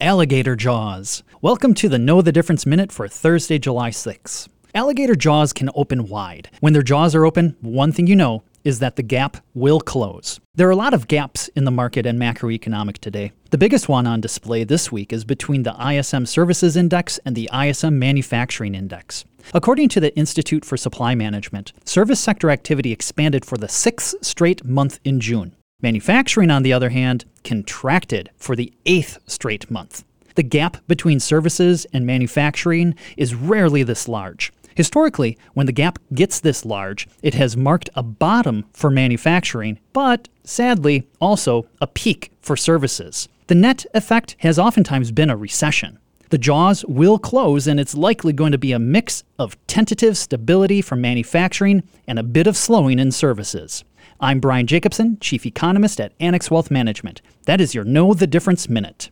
Alligator Jaws. Welcome to the Know the Difference Minute for Thursday, July 6. Alligator jaws can open wide. When their jaws are open, one thing you know is that the gap will close. There are a lot of gaps in the market and macroeconomic today. The biggest one on display this week is between the ISM Services Index and the ISM Manufacturing Index. According to the Institute for Supply Management, service sector activity expanded for the sixth straight month in June. Manufacturing, on the other hand, contracted for the eighth straight month. The gap between services and manufacturing is rarely this large. Historically, when the gap gets this large, it has marked a bottom for manufacturing, but sadly, also a peak for services. The net effect has oftentimes been a recession. The jaws will close, and it's likely going to be a mix of tentative stability from manufacturing and a bit of slowing in services. I'm Brian Jacobsen, Chief Economist at Annex Wealth Management. That is your Know the Difference Minute.